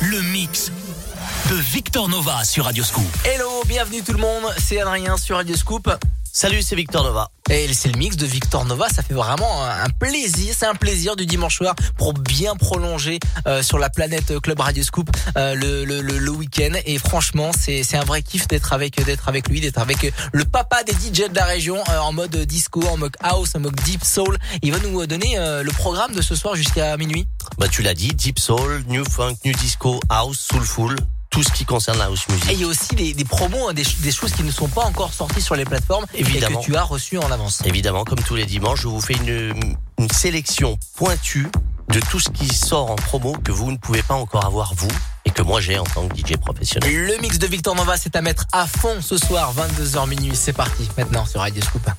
Le mix de Victor Nova sur Radioscoop. Hello, bienvenue tout le monde, c'est Adrien sur Radioscoop. Salut, c'est Victor Nova. Et c'est le mix de Victor Nova, ça fait vraiment un plaisir, c'est un plaisir du dimanche soir pour bien prolonger euh, sur la planète Club Radio Scoop euh, le, le, le, week-end. Et franchement, c'est c'est un vrai kiff d'être avec d'être avec lui, d'être avec le papa des DJ de la région euh, en mode disco, en mode house, en mode deep soul. Il va nous donner le programme de ce soir jusqu'à minuit. Bah tu l'as dit, deep soul, new funk, new disco, house, soulful tout ce qui concerne la house music. Et il y a aussi des, des promos, hein, des, des, choses qui ne sont pas encore sorties sur les plateformes Évidemment. et que tu as reçues en avance. Évidemment, comme tous les dimanches, je vous fais une, une sélection pointue de tout ce qui sort en promo que vous ne pouvez pas encore avoir vous et que moi j'ai en tant que DJ professionnel. Le mix de Victor Nova, c'est à mettre à fond ce soir, 22h minuit. C'est parti maintenant sur Radio Scoop.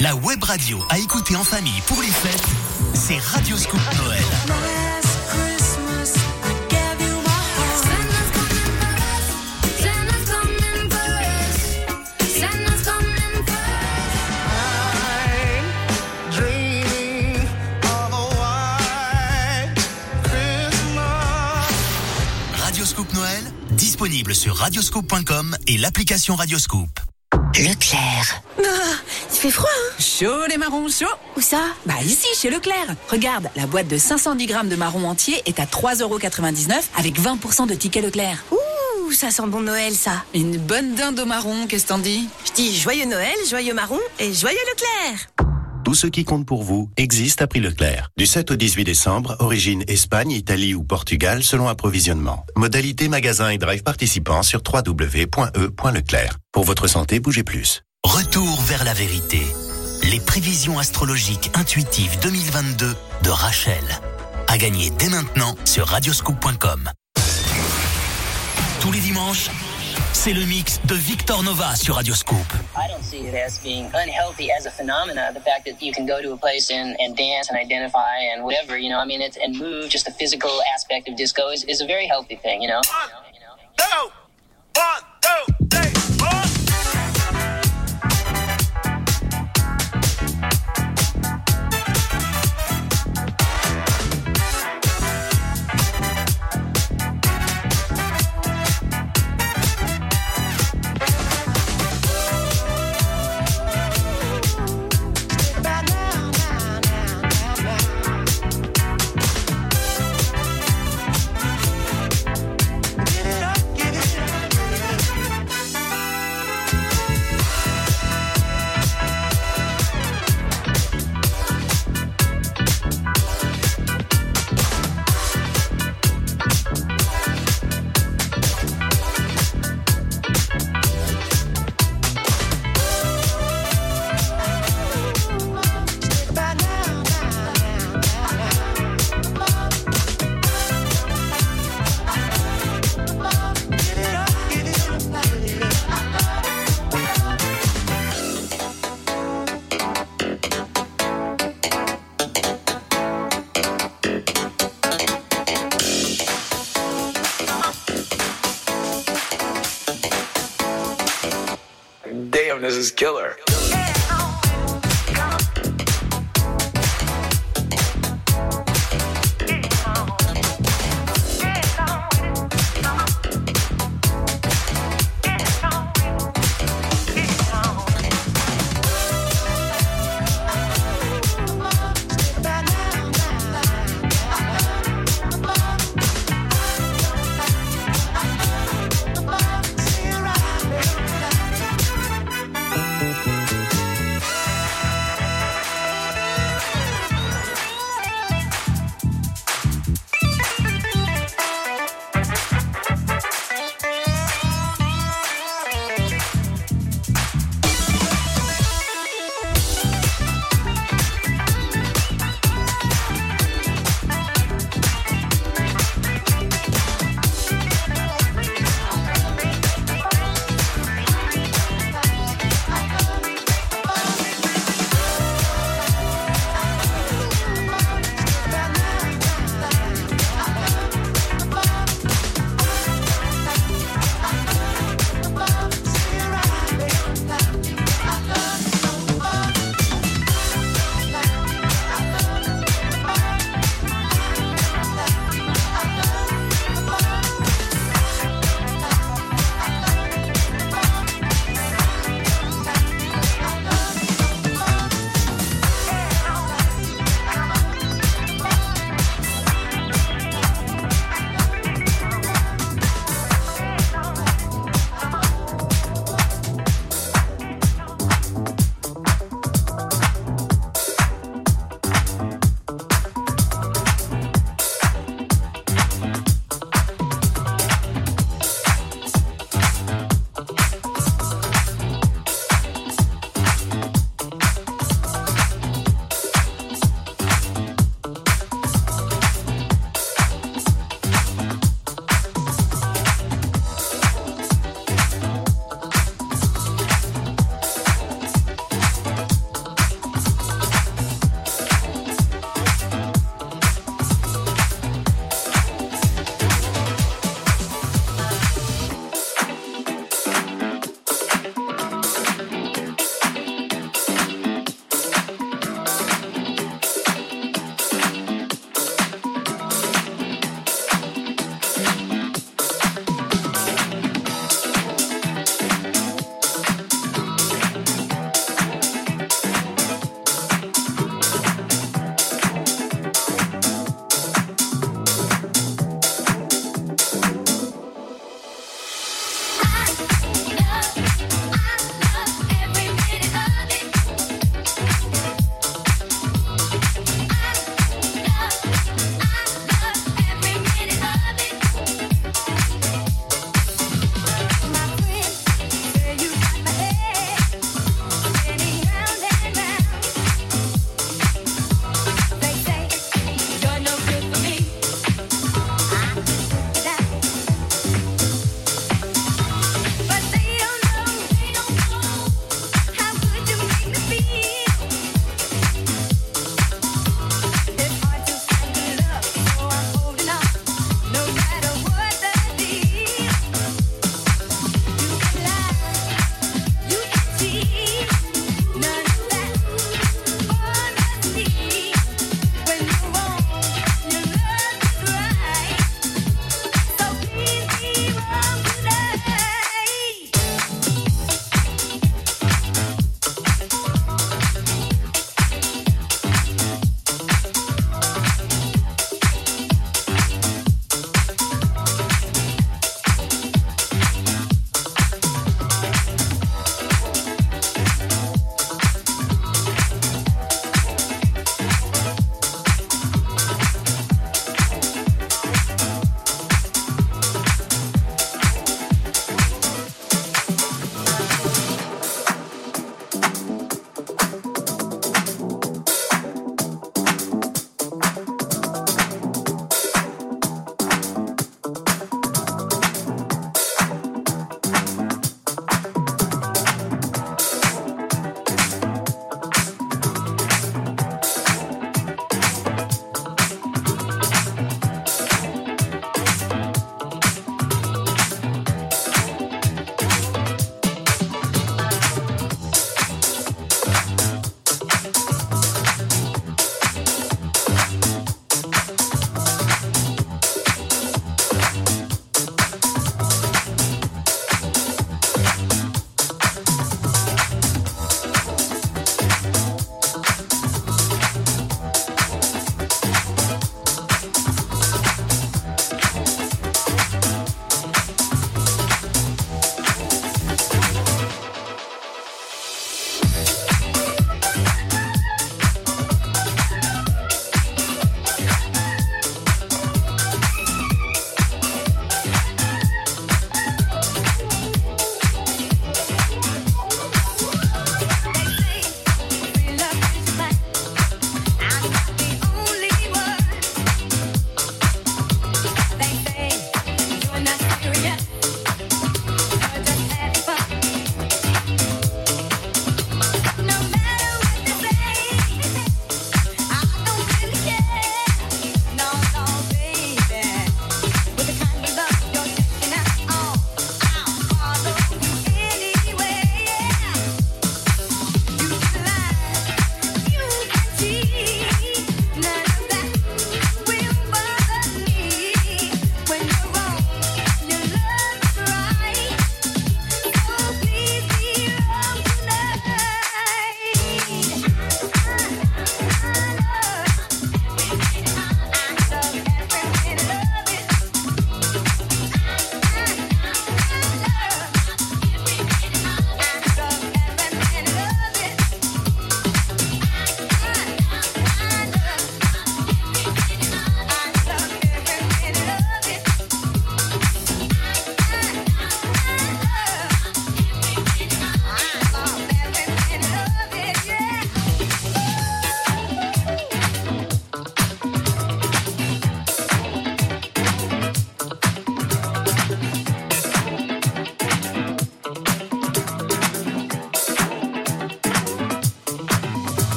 La web radio à écouter en famille pour les fêtes, c'est Radioscoop Noël. Radioscoop Noël, disponible sur radioscoop.com et l'application Radioscoop. Leclerc. Il fait froid, hein Chaud les marrons, chaud Où ça Bah ici, chez Leclerc. Regarde, la boîte de 510 grammes de marrons entiers est à 3,99€ avec 20% de tickets Leclerc. Ouh, ça sent bon Noël, ça. Une bonne dinde au marron, qu'est-ce t'en dis Je dis joyeux Noël, joyeux marron et joyeux Leclerc. Tout ce qui compte pour vous existe à prix Leclerc. Du 7 au 18 décembre, origine Espagne, Italie ou Portugal selon approvisionnement. Modalité magasin et drive participants sur www.e.leclerc. Pour votre santé, bougez plus. Retour vers la vérité. Les prévisions astrologiques intuitives 2022 de Rachel. À gagner dès maintenant sur radioscoop.com. Tous les dimanches, c'est le mix de Victor Nova sur Radioscoop. I don't see it as being unhealthy as a phenomena. The fact that you can go to a place and, and dance and identify and whatever, you know, I mean, it's, and move, just the physical aspect of disco is, is a very healthy thing, you know? Know? Damn, this killer.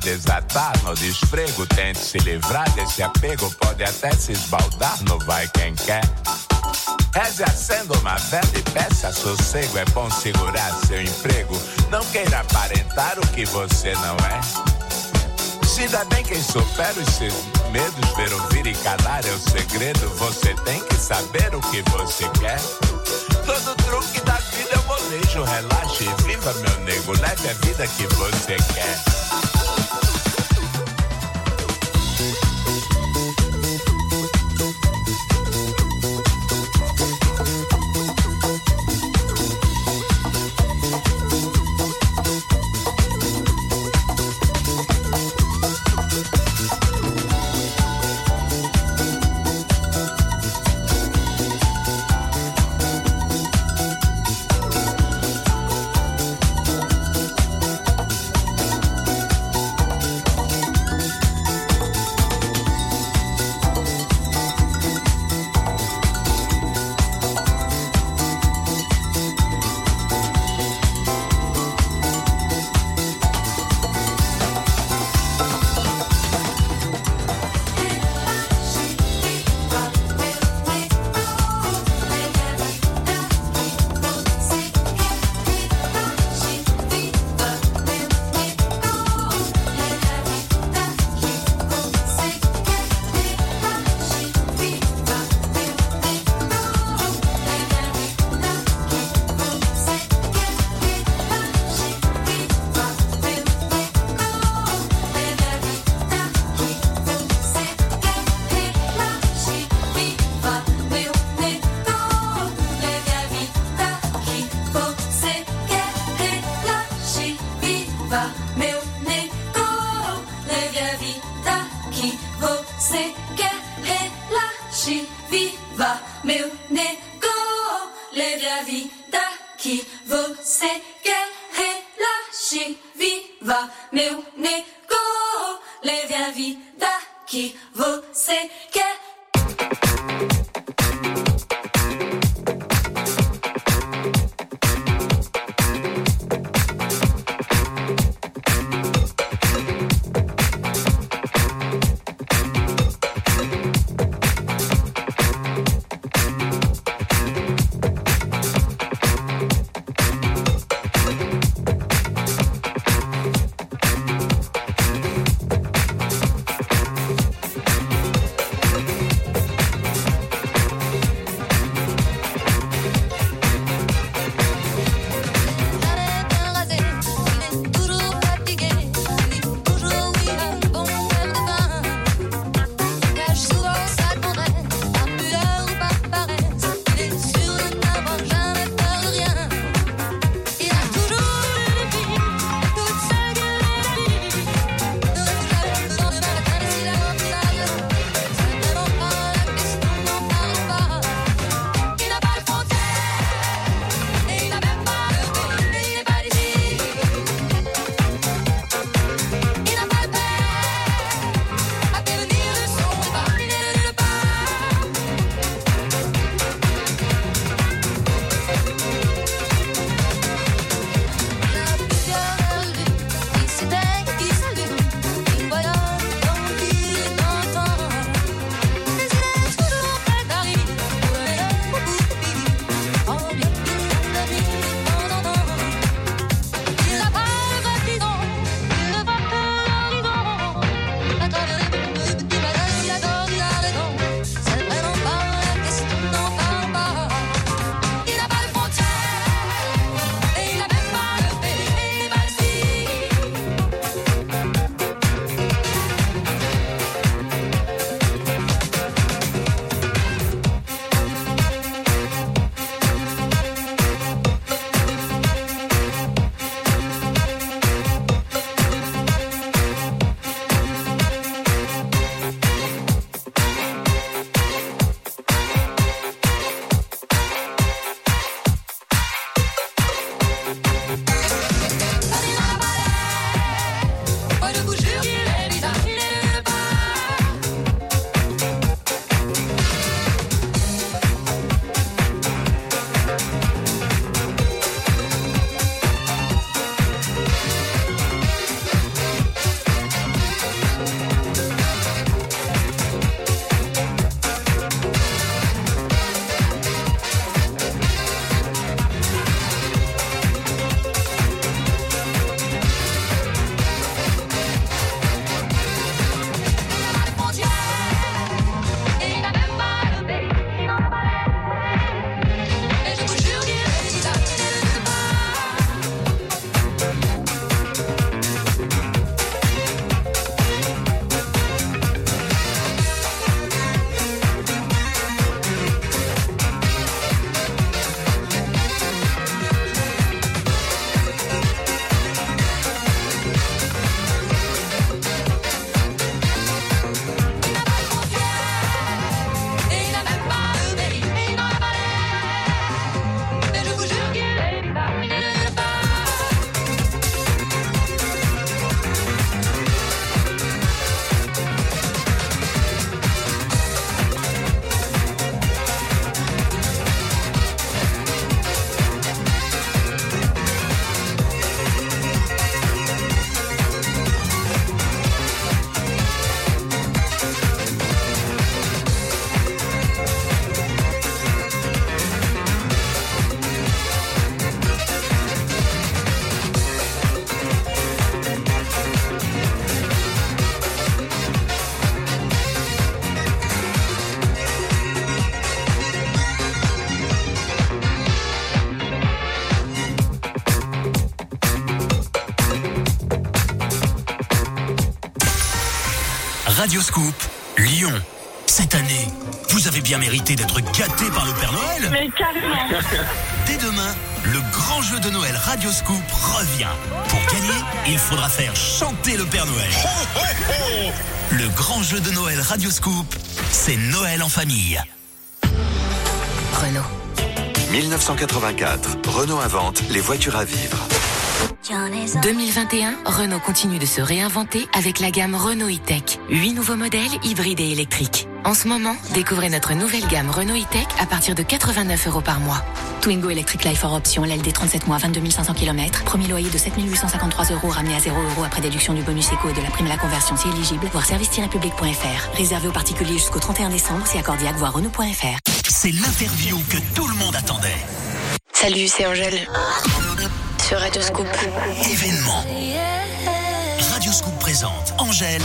desatar no desfrego. Tente se livrar desse apego, pode até se esbaldar. Não vai quem quer. Reze acendo uma vela e peça sossego. É bom segurar seu emprego. Não queira aparentar o que você não é. Se dá bem quem supera os seus medos, ver, ouvir e calar é o segredo. Você tem que saber o que você quer. Todo truque da vida é molejo, relaxe e viva, meu nego. Leve a vida que você quer. Radio Scoop, Lyon. Cette année, vous avez bien mérité d'être gâté par le Père Noël. Mais carrément. Dès demain, le grand jeu de Noël Radio Scoop revient. Pour gagner, il faudra faire chanter le Père Noël. Le grand jeu de Noël Radio Scoop, c'est Noël en famille. Renault. 1984, Renault invente les voitures à vivre. 2021, Renault continue de se réinventer avec la gamme Renault e-Tech. Huit nouveaux modèles hybrides et électriques. En ce moment, découvrez notre nouvelle gamme Renault e-Tech à partir de 89 euros par mois. Twingo Electric Life for Option, LLD 37 mois, 22 500 km. Premier loyer de 7 853 euros ramené à 0 euros après déduction du bonus éco et de la prime à la conversion si éligible. Voir service-public.fr. Réservé aux particuliers jusqu'au 31 décembre si accordiaque, voir Renault.fr. C'est l'interview que tout le monde attendait. Salut, c'est Angèle. Sur Radio Scoop. Événement. Radio Scoop présente Angèle.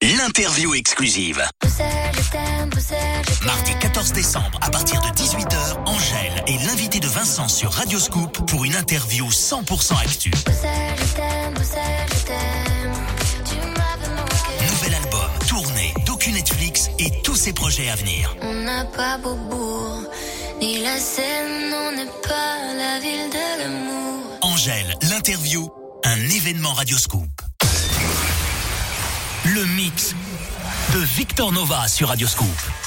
L'interview exclusive. Mardi 14 décembre, à partir de 18h, Angèle est l'invité de Vincent sur Radio Scoop pour une interview 100% actu. Nouvel album, tournée, docu Netflix et tous ses projets à venir. On n'a pas Beaubourg, ni la Seine, on n'est pas la ville de l'amour. Angèle, l'interview, un événement Radioscoop. Le mix de Victor Nova sur Radioscoop.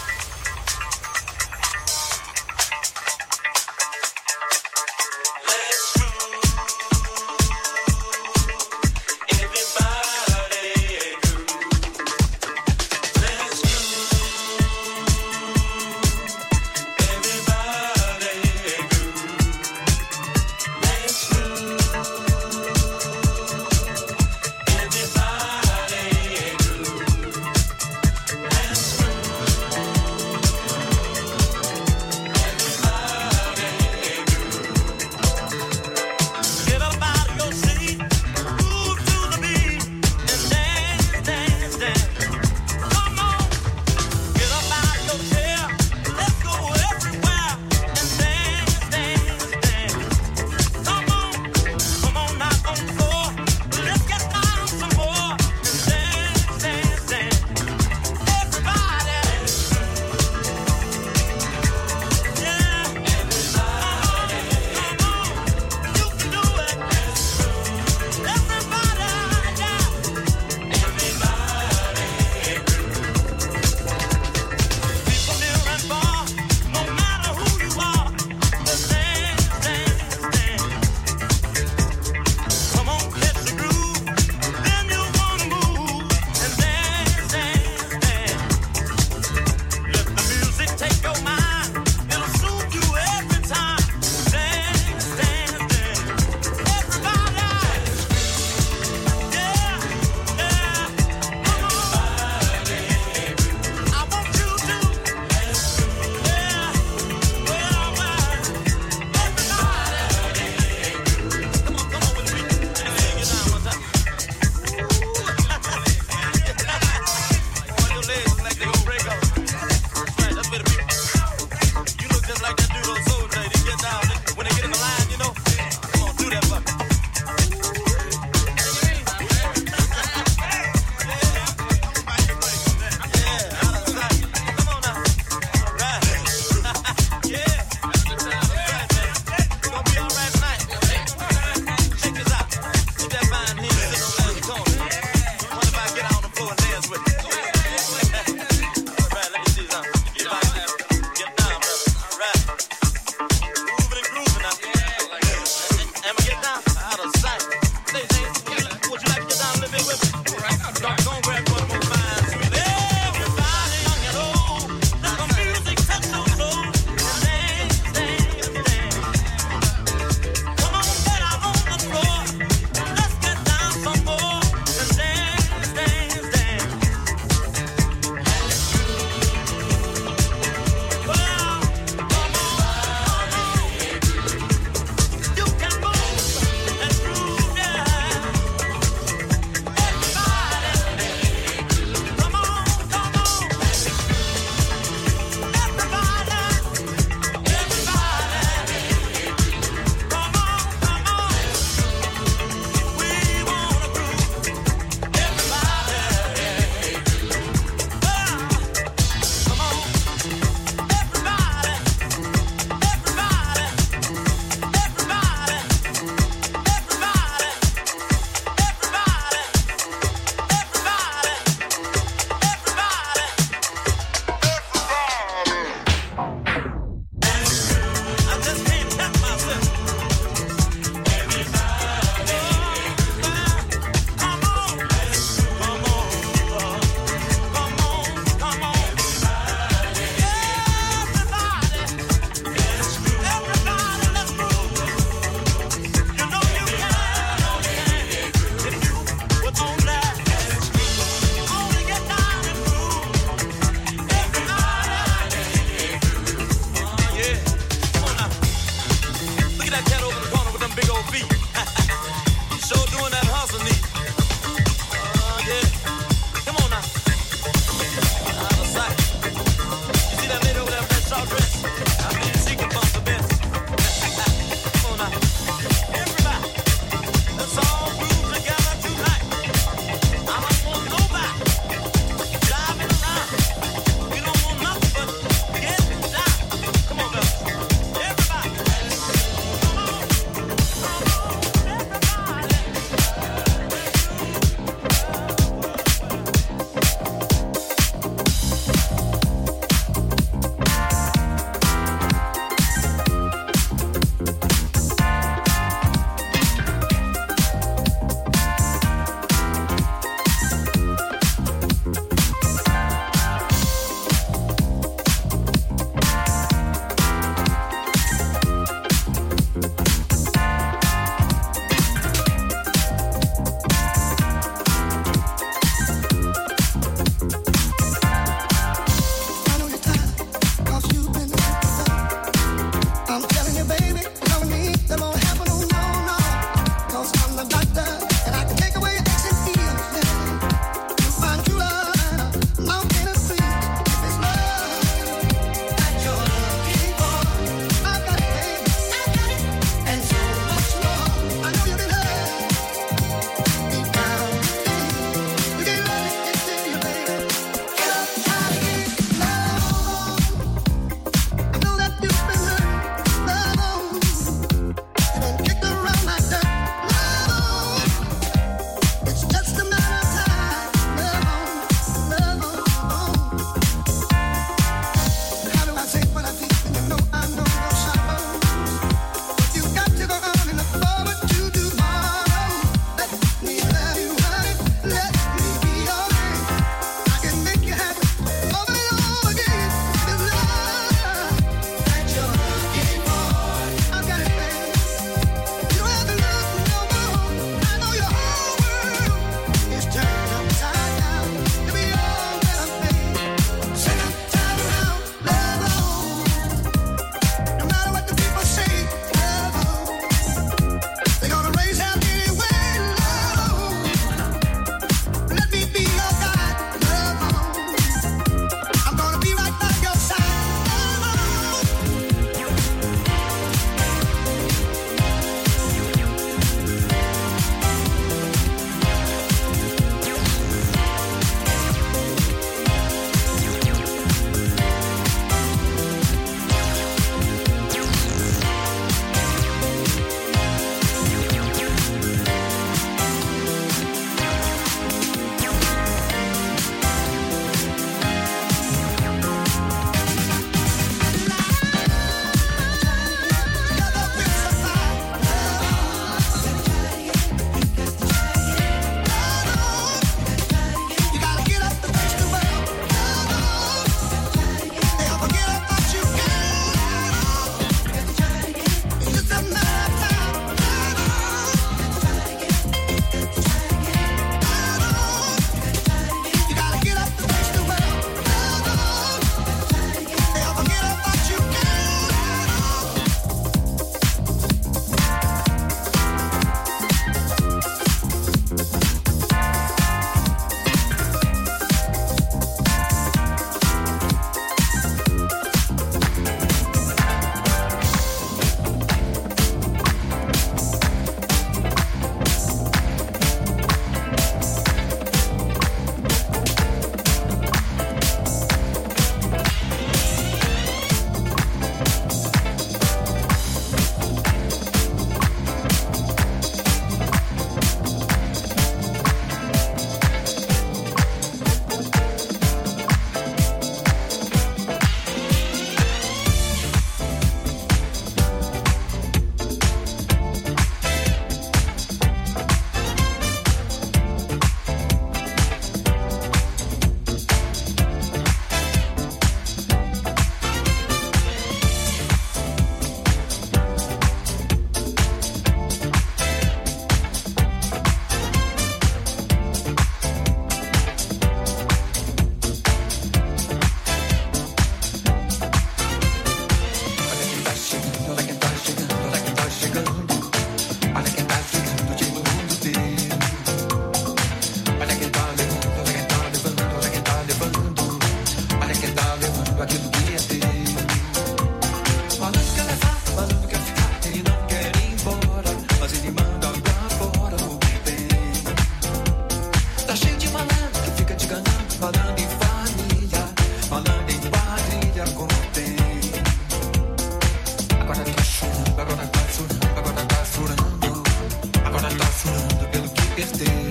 gifted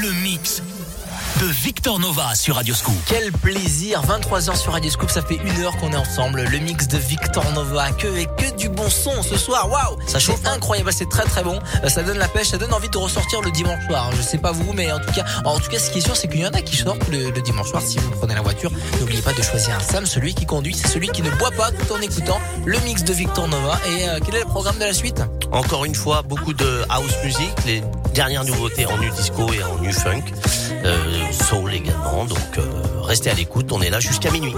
Le mix de Victor Nova sur Radio Scoop. Quel plaisir, 23h sur Radio Scoop, ça fait une heure qu'on est ensemble. Le mix de Victor Nova, que et que du bon son ce soir. Waouh, ça chauffe incroyable, c'est très très bon. Euh, Ça donne la pêche, ça donne envie de ressortir le dimanche soir. Je sais pas vous, mais en tout cas, en tout cas, ce qui est sûr, c'est qu'il y en a qui sortent le, le dimanche soir. Si vous prenez la voiture, n'oubliez pas de choisir un Sam. Celui qui conduit, c'est celui qui ne boit pas tout en écoutant le mix de Victor Nova. Et euh, quel est le programme de la suite? Encore une fois, beaucoup de house music, les dernières nouveautés en new disco et en new funk, euh, soul également. Donc euh, restez à l'écoute, on est là jusqu'à minuit.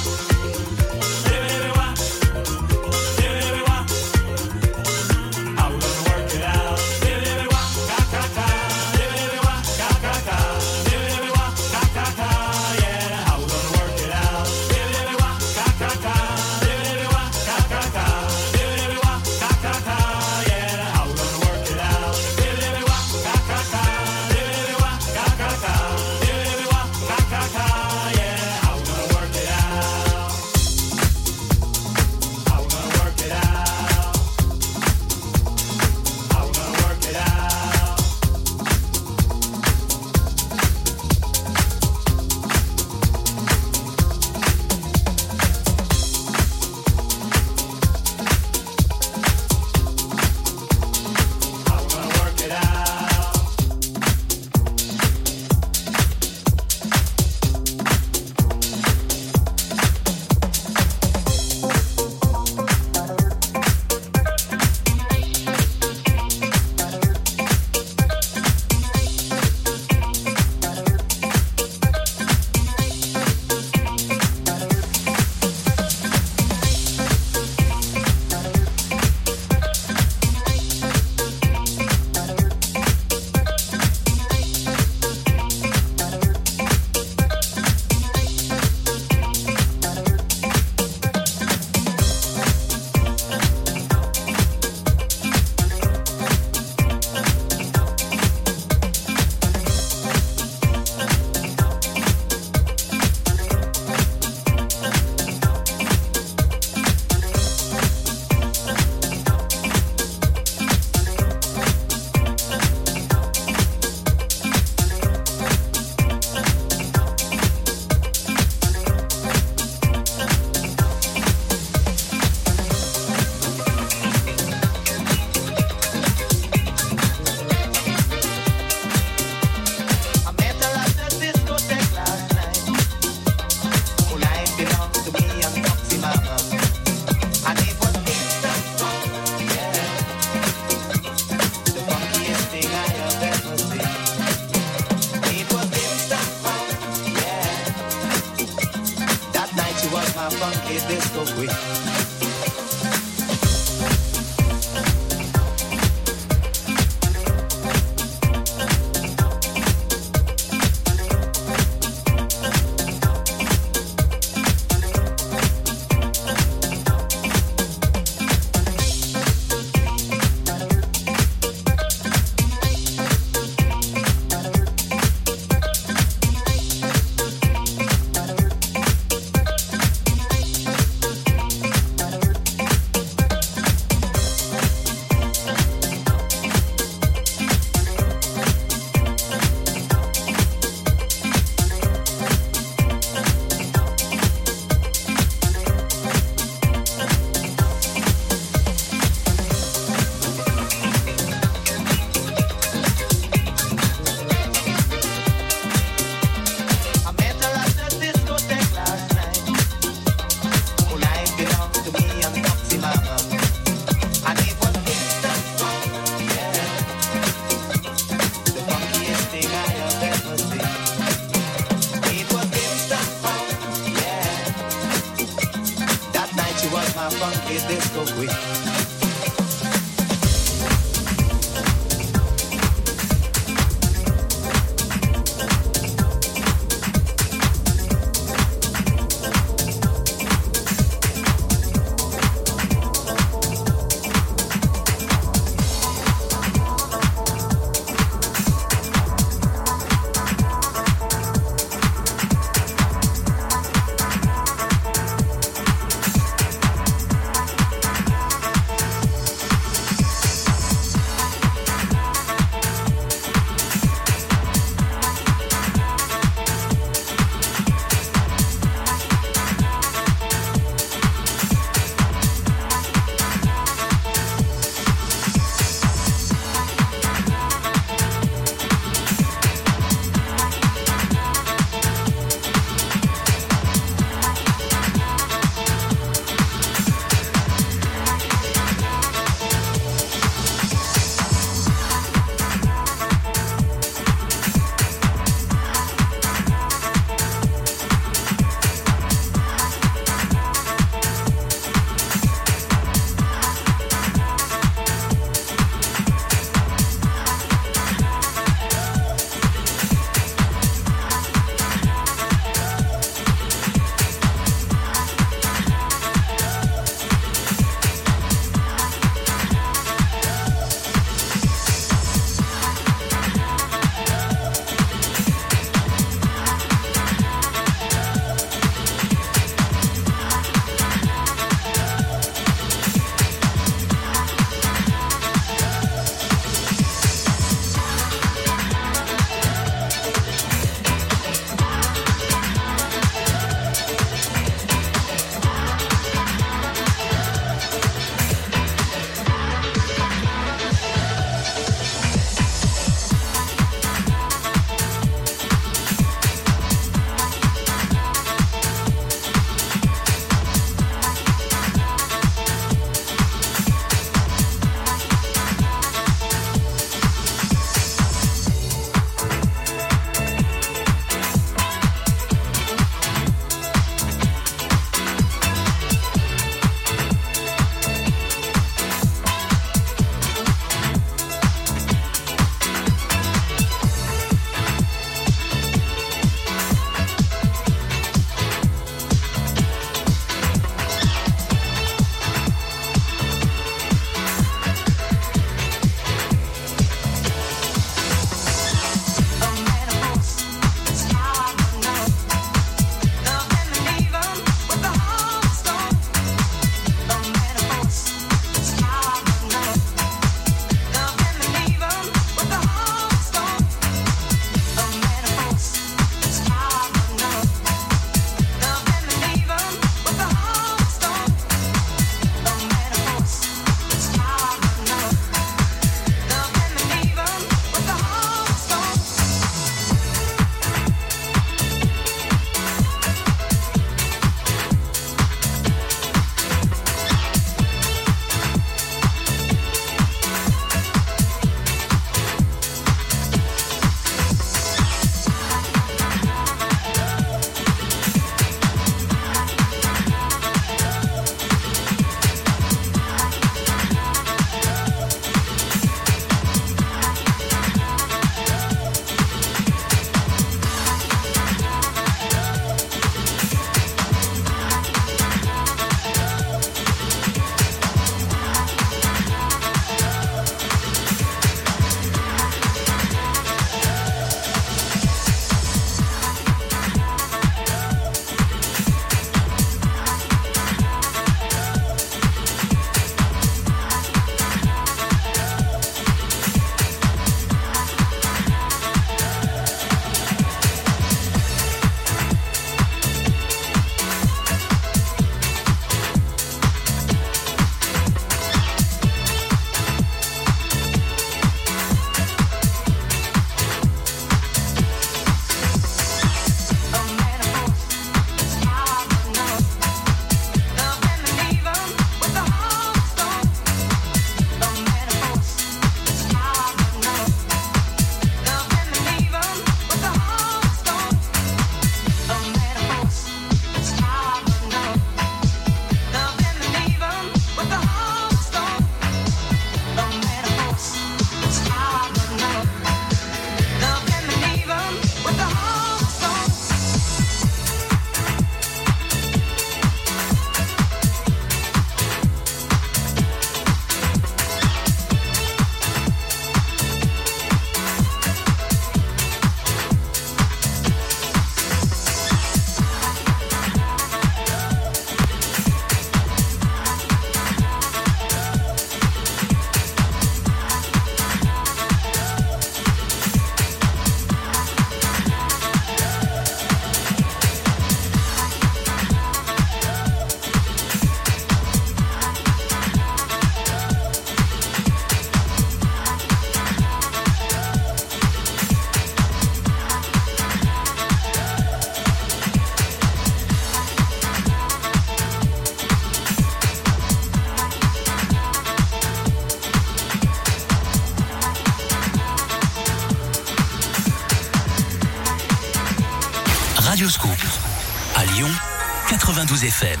92 FM.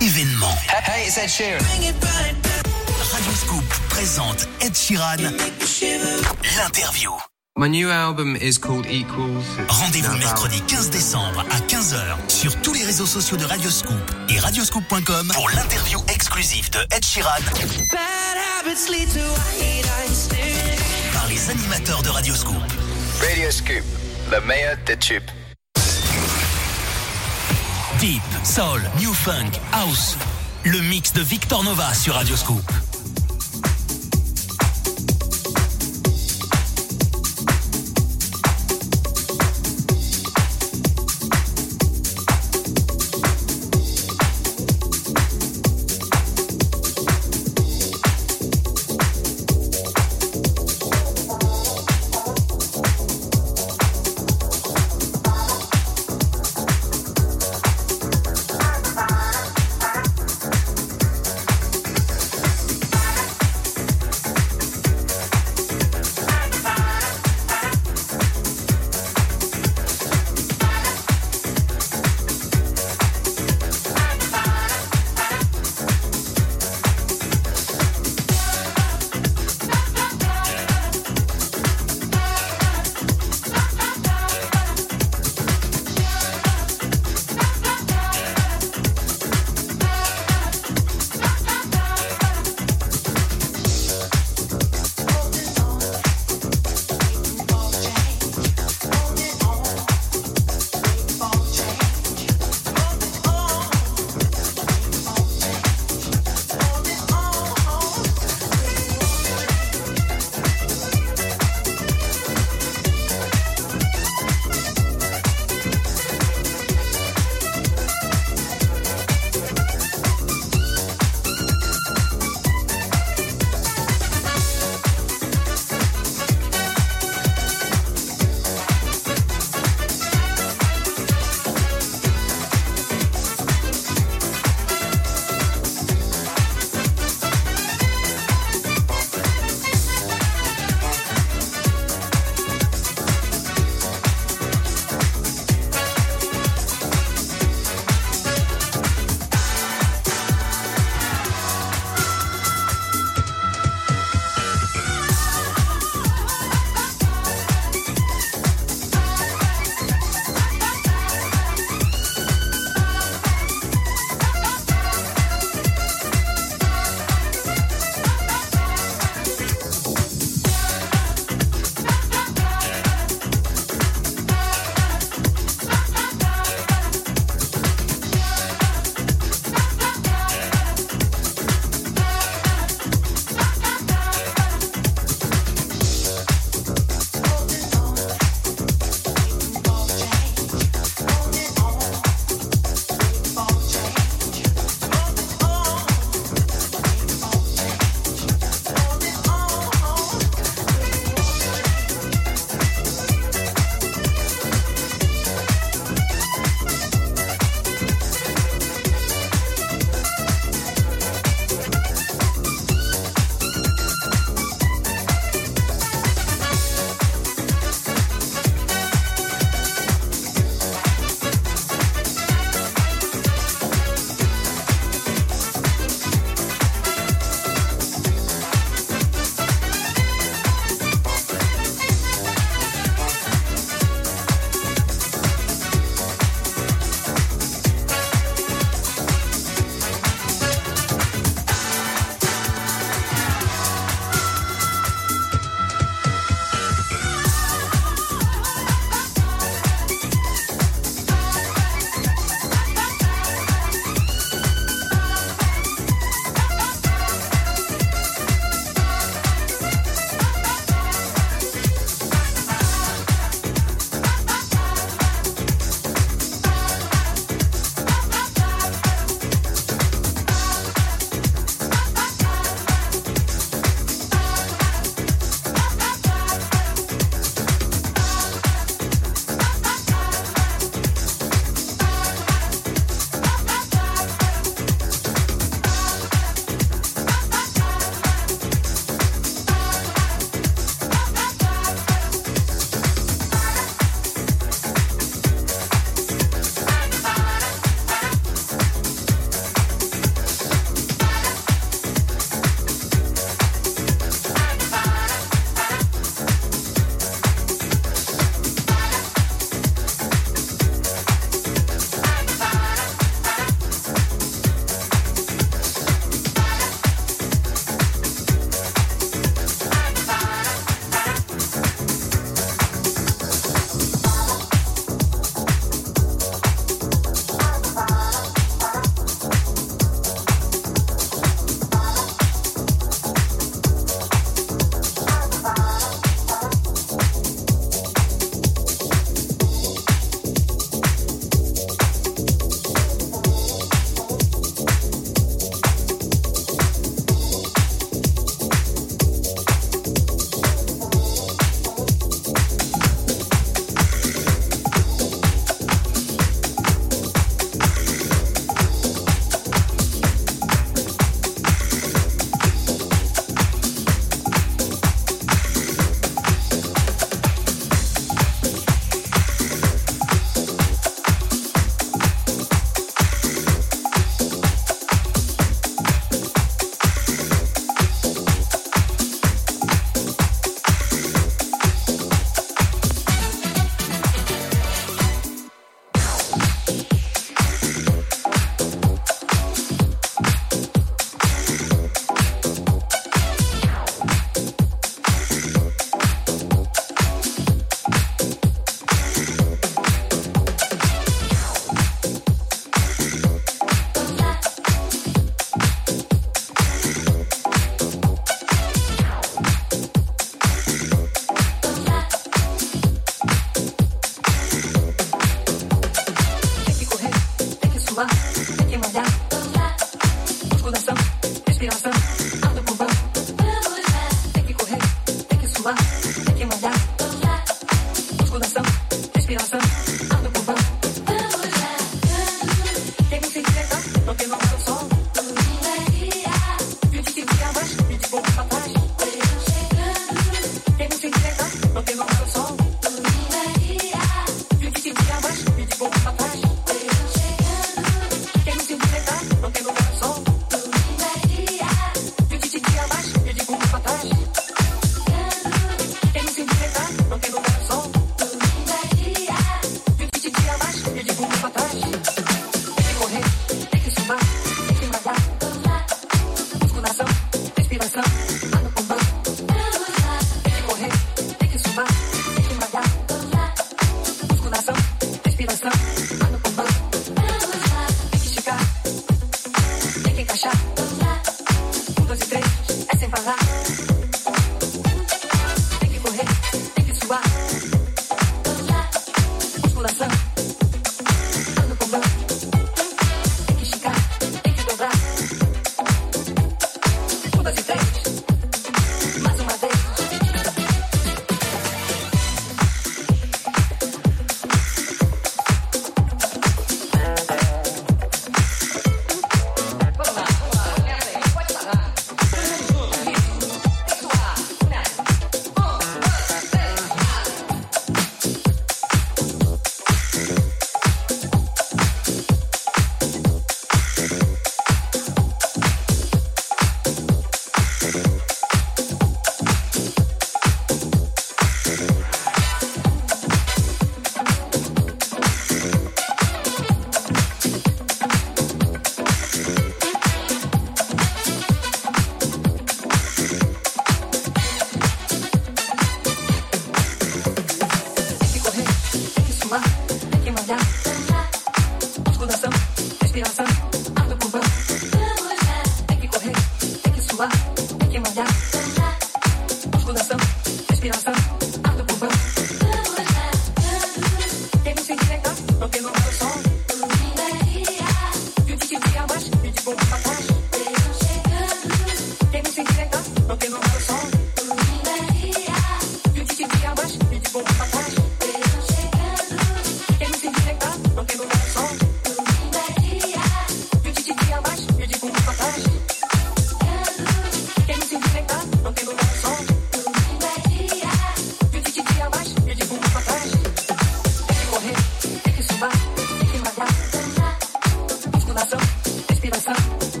Événement. Hey, it's Ed Sheeran. Radio Scoop présente Ed Sheeran. L'interview. My new album is called Equals. Rendez-vous mercredi 15 décembre à 15h sur tous les réseaux sociaux de Radio Scoop et radioscoop.com pour l'interview exclusive de Ed Sheeran par les animateurs de Radio Scoop. Radio Scoop, le meilleur des tubes. Deep, Soul, New Funk, House. Le mix de Victor Nova sur Radio Scoop.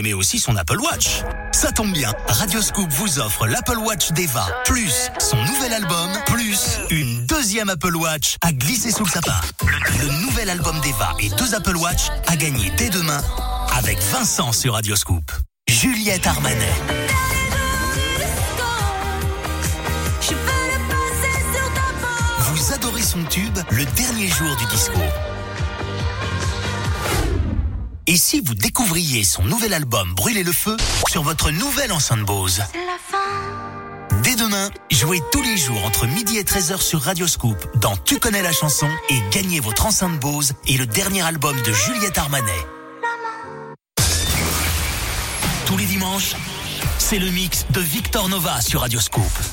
Aimez aussi son Apple Watch. Ça tombe bien, Radioscoop vous offre l'Apple Watch d'Eva, plus son nouvel album, plus une deuxième Apple Watch à glisser sous le sapin. Le, le nouvel album d'Eva et deux Apple Watch à gagner dès demain avec Vincent sur Radioscoop. Juliette Armanet. Vous adorez son tube, le dernier jour du disco. Et si vous découvriez son nouvel album Brûler le feu sur votre nouvelle enceinte Bose? Dès demain, jouez tous les jours entre midi et 13h sur Radioscoop dans Tu connais la chanson et gagnez votre enceinte Bose et le dernier album de Juliette Armanet. Tous les dimanches, c'est le mix de Victor Nova sur Radioscoop. probably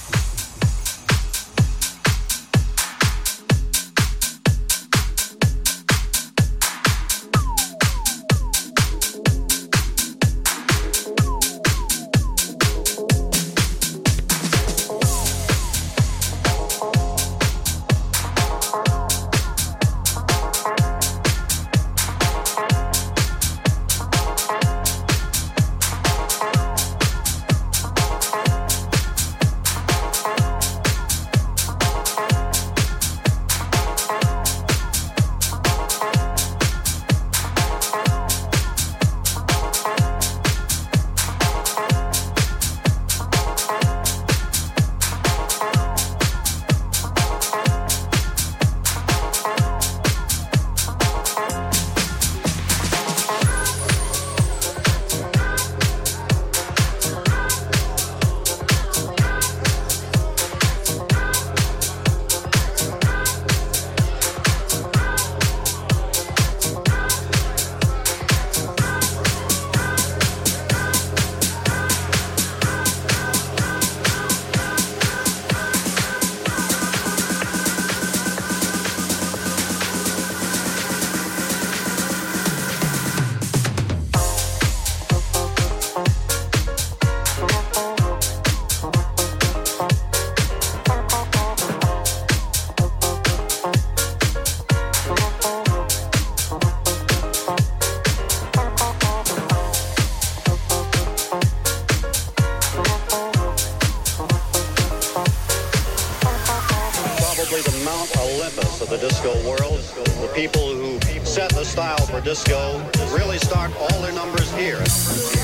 style for disco really start all their numbers here.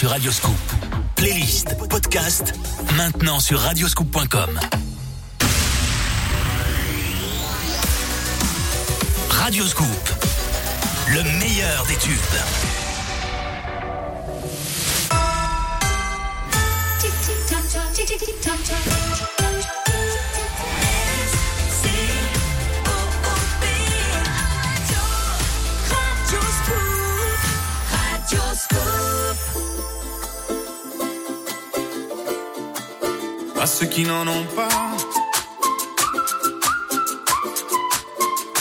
Sur Radioscoop. Playlist, podcast, maintenant sur radioscoop.com. Radioscoop, le meilleur des tubes. Ceux qui n'en ont pas,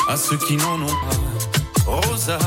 à ceux qui n'en ont pas, Rosa.